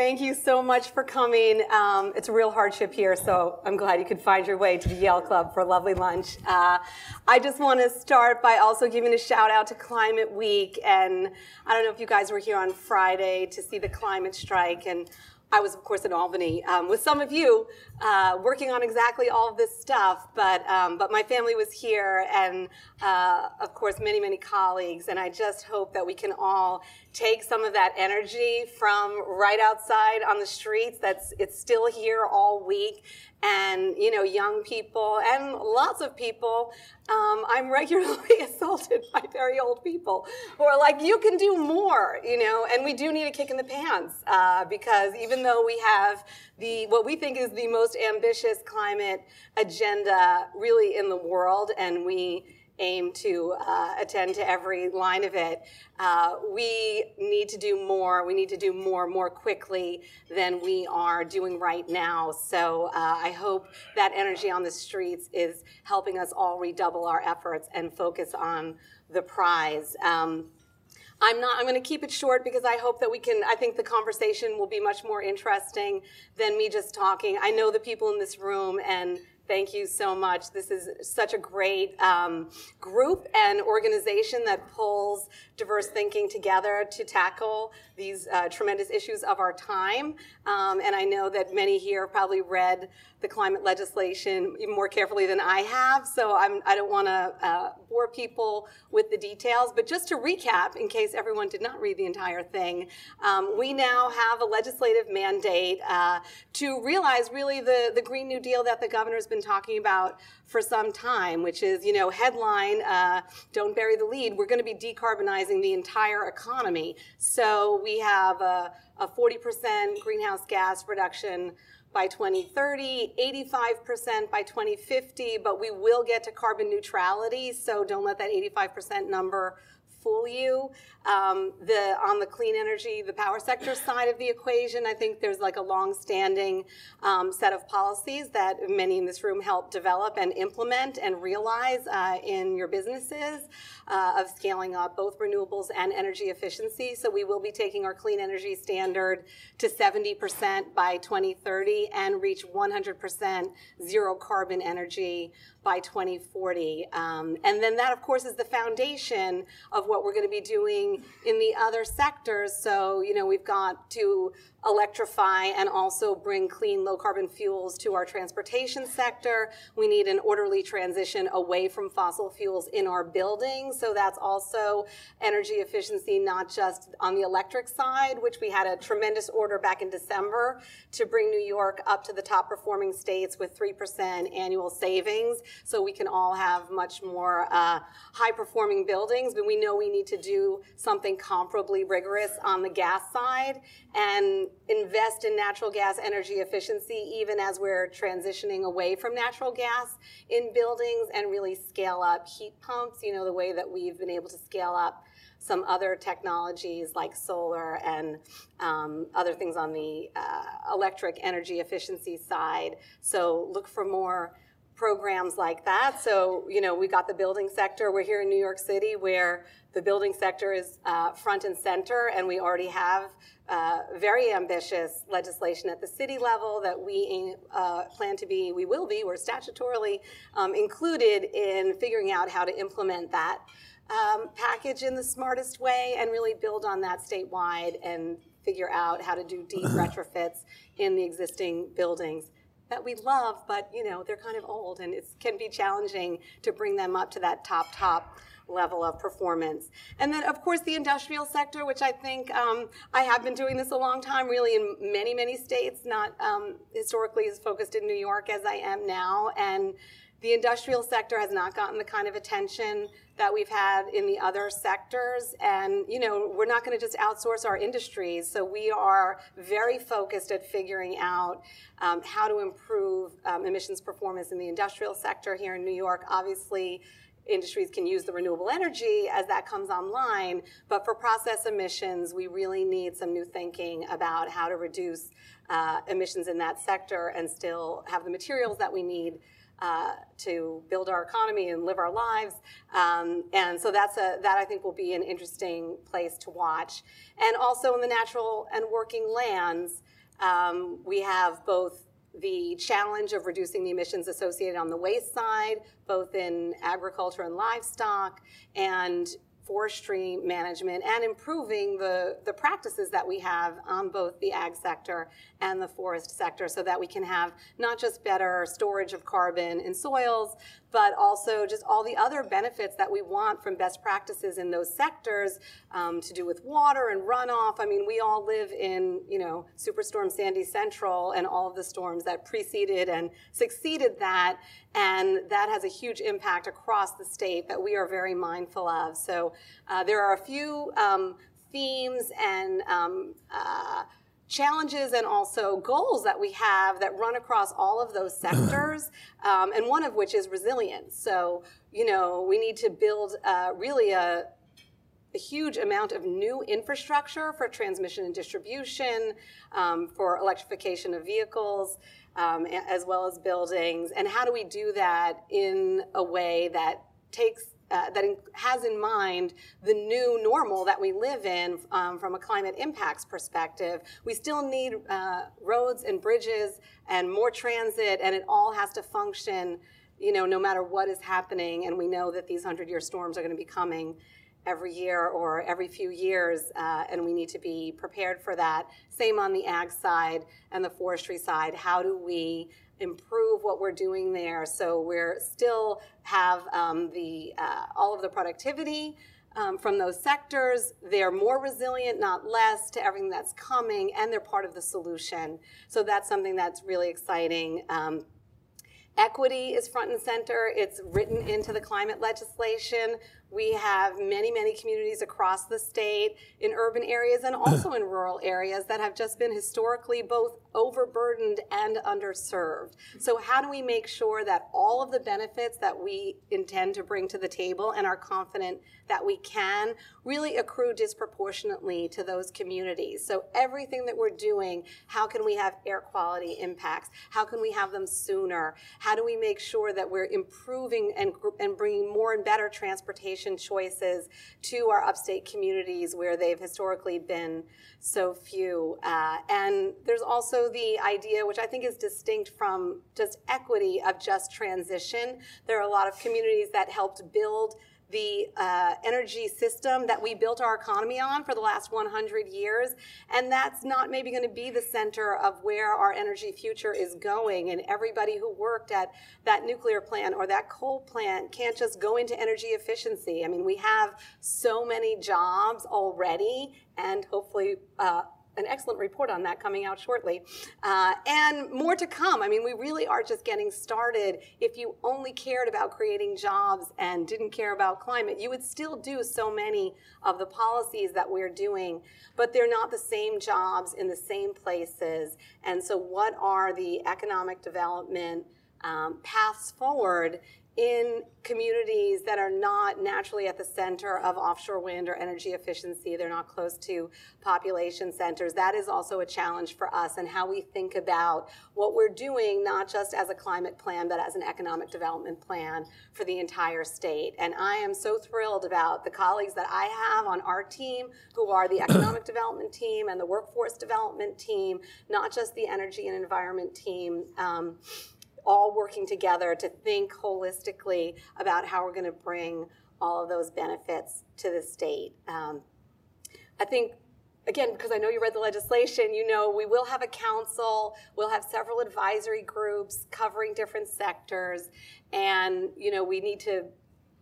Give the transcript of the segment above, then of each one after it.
Thank you so much for coming. Um, it's a real hardship here, so I'm glad you could find your way to the Yale Club for a lovely lunch. Uh, I just want to start by also giving a shout out to Climate Week. And I don't know if you guys were here on Friday to see the climate strike. And I was, of course, in Albany um, with some of you uh, working on exactly all of this stuff. But um, but my family was here, and uh, of course, many many colleagues. And I just hope that we can all take some of that energy from right outside on the streets. That's it's still here all week, and you know, young people and lots of people. Um, I'm regularly assaulted by very old people who are like, "You can do more," you know. And we do need a kick in the pants uh, because even though we have the what we think is the most ambitious climate agenda really in the world, and we aim to uh, attend to every line of it. Uh, we need to do more. We need to do more more quickly than we are doing right now. So uh, I hope that energy on the streets is helping us all redouble our efforts and focus on the prize. Um, I'm not, I'm going to keep it short because I hope that we can, I think the conversation will be much more interesting than me just talking. I know the people in this room and Thank you so much. This is such a great um, group and organization that pulls diverse thinking together to tackle these uh, tremendous issues of our time. Um, and I know that many here probably read the climate legislation more carefully than I have, so I'm, I do not want to uh, bore people with the details. But just to recap, in case everyone did not read the entire thing, um, we now have a legislative mandate uh, to realize really the, the Green New Deal that the governor's been talking about for some time, which is, you know, headline, uh, don't bury the lead, we're going to be decarbonizing the entire economy. So we have a, a 40% greenhouse gas reduction by 2030, 85% by 2050, but we will get to carbon neutrality. So don't let that 85% number fool you. Um, the on the clean energy, the power sector side of the equation, I think there's like a long-standing um, set of policies that many in this room help develop and implement and realize uh, in your businesses uh, of scaling up both renewables and energy efficiency. So we will be taking our clean energy standard to 70% by 2030 and reach 100% zero carbon energy by 2040. Um, and then that, of course, is the foundation of what we're going to be doing in the other sectors. So, you know, we've got to electrify and also bring clean low carbon fuels to our transportation sector. We need an orderly transition away from fossil fuels in our buildings. So that's also energy efficiency, not just on the electric side, which we had a tremendous order back in December to bring New York up to the top performing states with 3% annual savings. So we can all have much more uh, high performing buildings. But we know we need to do something comparably rigorous on the gas side. And invest in natural gas energy efficiency even as we're transitioning away from natural gas in buildings and really scale up heat pumps, you know, the way that we've been able to scale up some other technologies like solar and um, other things on the uh, electric energy efficiency side. So look for more programs like that. So, you know, we got the building sector. We're here in New York City where the building sector is uh, front and center, and we already have uh, very ambitious legislation at the city level that we uh, plan to be, we will be, we're statutorily um, included in figuring out how to implement that um, package in the smartest way and really build on that statewide and figure out how to do deep retrofits in the existing buildings that we love, but you know they're kind of old, and it can be challenging to bring them up to that top top level of performance. And then, of course, the industrial sector, which I think um, I have been doing this a long time, really in many many states, not um, historically as focused in New York as I am now, and the industrial sector has not gotten the kind of attention that we've had in the other sectors. And, you know, we're not going to just outsource our industries. So we are very focused at figuring out um, how to improve um, emissions performance in the industrial sector here in New York. Obviously, industries can use the renewable energy as that comes online. But for process emissions, we really need some new thinking about how to reduce uh, emissions in that sector and still have the materials that we need uh, to build our economy and live our lives. Um, and so that's a, that I think will be an interesting place to watch. And also in the natural and working lands, um, we have both the challenge of reducing the emissions associated on the waste side, both in agriculture and livestock, and forestry management and improving the, the practices that we have on both the ag sector and the forest sector so that we can have not just better storage of carbon in soils, but also just all the other benefits that we want from best practices in those sectors um, to do with water and runoff. I mean, we all live in, you know, Superstorm Sandy Central and all of the storms that preceded and succeeded that. And that has a huge impact across the state that we are very mindful of. So uh, there are a few um, themes and um, uh, challenges and also goals that we have that run across all of those sectors, um, and one of which is resilience. So, you know, we need to build uh, really a, a huge amount of new infrastructure for transmission and distribution, um, for electrification of vehicles, um, as well as buildings. And how do we do that in a way that takes uh, that in, has in mind the new normal that we live in um, from a climate impacts perspective. We still need uh, roads and bridges and more transit, and it all has to function, you know, no matter what is happening. And we know that these hundred-year storms are going to be coming every year or every few years, uh, and we need to be prepared for that. Same on the ag side and the forestry side. How do we improve what we're doing there. So we're still have um, the uh, all of the productivity um, from those sectors. They're more resilient, not less, to everything that's coming, and they're part of the solution. So that's something that's really exciting. Um, equity is front and center. It's written into the climate legislation. We have many, many communities across the state in urban areas and also in rural areas that have just been historically both overburdened and underserved. So, how do we make sure that all of the benefits that we intend to bring to the table and are confident that we can really accrue disproportionately to those communities? So, everything that we're doing, how can we have air quality impacts? How can we have them sooner? How do we make sure that we're improving and, and bringing more and better transportation? Choices to our upstate communities where they've historically been so few. Uh, and there's also the idea, which I think is distinct from just equity, of just transition. There are a lot of communities that helped build the uh, energy system that we built our economy on for the last 100 years. And that's not maybe going to be the center of where our energy future is going. And everybody who worked at that nuclear plant or that coal plant can't just go into energy efficiency. I mean, we have so many jobs already, and hopefully, uh, an excellent report on that coming out shortly. Uh, and more to come. I mean, we really are just getting started. If you only cared about creating jobs and didn't care about climate, you would still do so many of the policies that we're doing, but they're not the same jobs in the same places. And so, what are the economic development um, paths forward in communities that are not naturally at the center of offshore wind or energy efficiency. They're not close to population centers. That is also a challenge for us and how we think about what we're doing, not just as a climate plan, but as an economic development plan for the entire state. And I am so thrilled about the colleagues that I have on our team who are the economic development team and the workforce development team, not just the energy and environment team. Um, all working together to think holistically about how we're going to bring all of those benefits to the state. Um, I think again, because I know you read the legislation, you know we will have a council, we'll have several advisory groups covering different sectors, and you know we need to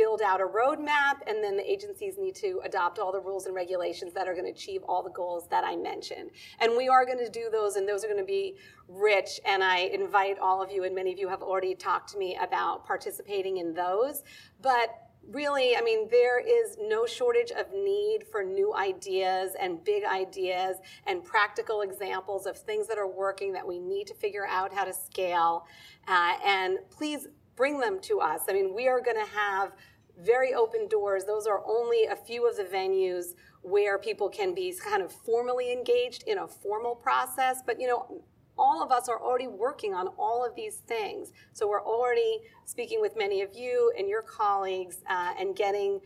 build out a roadmap, and then the agencies need to adopt all the rules and regulations that are going to achieve all the goals that I mentioned. And we are going to do those, and those are going to be rich. And I invite all of you, and many of you have already talked to me about participating in those. But really, I mean, there is no shortage of need for new ideas and big ideas and practical examples of things that are working that we need to figure out how to scale. Uh, and please bring them to us. I mean, we are going to have very open doors. Those are only a few of the venues where people can be kind of formally engaged in a formal process. But, you know, all of us are already working on all of these things. So we're already speaking with many of you and your colleagues uh, and getting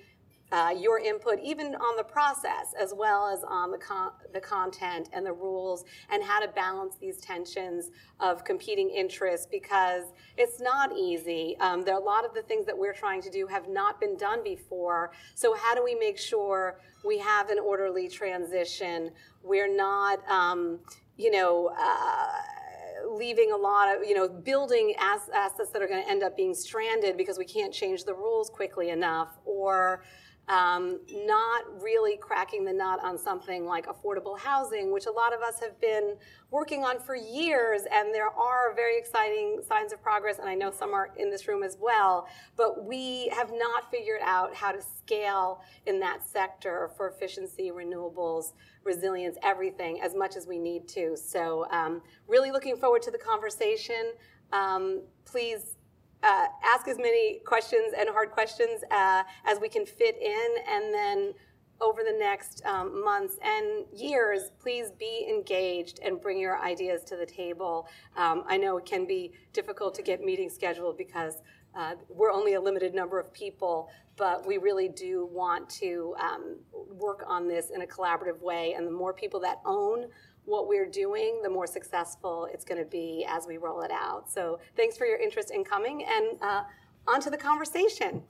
uh, your input, even on the process, as well as on the, con- the content and the rules, and how to balance these tensions of competing interests because it's not easy. Um, there are a lot of the things that we're trying to do have not been done before. So, how do we make sure we have an orderly transition? We're not, um, you know, uh, leaving a lot of, you know, building assets that are going to end up being stranded because we can't change the rules quickly enough, or um, not really cracking the nut on something like affordable housing, which a lot of us have been working on for years, and there are very exciting signs of progress, and I know some are in this room as well, but we have not figured out how to scale in that sector for efficiency, renewables, resilience, everything as much as we need to. So, um, really looking forward to the conversation. Um, please ask as many questions and hard questions uh, as we can fit in, and then over the next um, months and years, please be engaged and bring your ideas to the table. Um, I know it can be difficult to get meetings scheduled because uh, we're only a limited number of people, but we really do want to um, work on this in a collaborative way. And the more people that own what we're doing, the more successful it's going to be as we roll it out. So thanks for your interest in coming and uh, on to the conversation.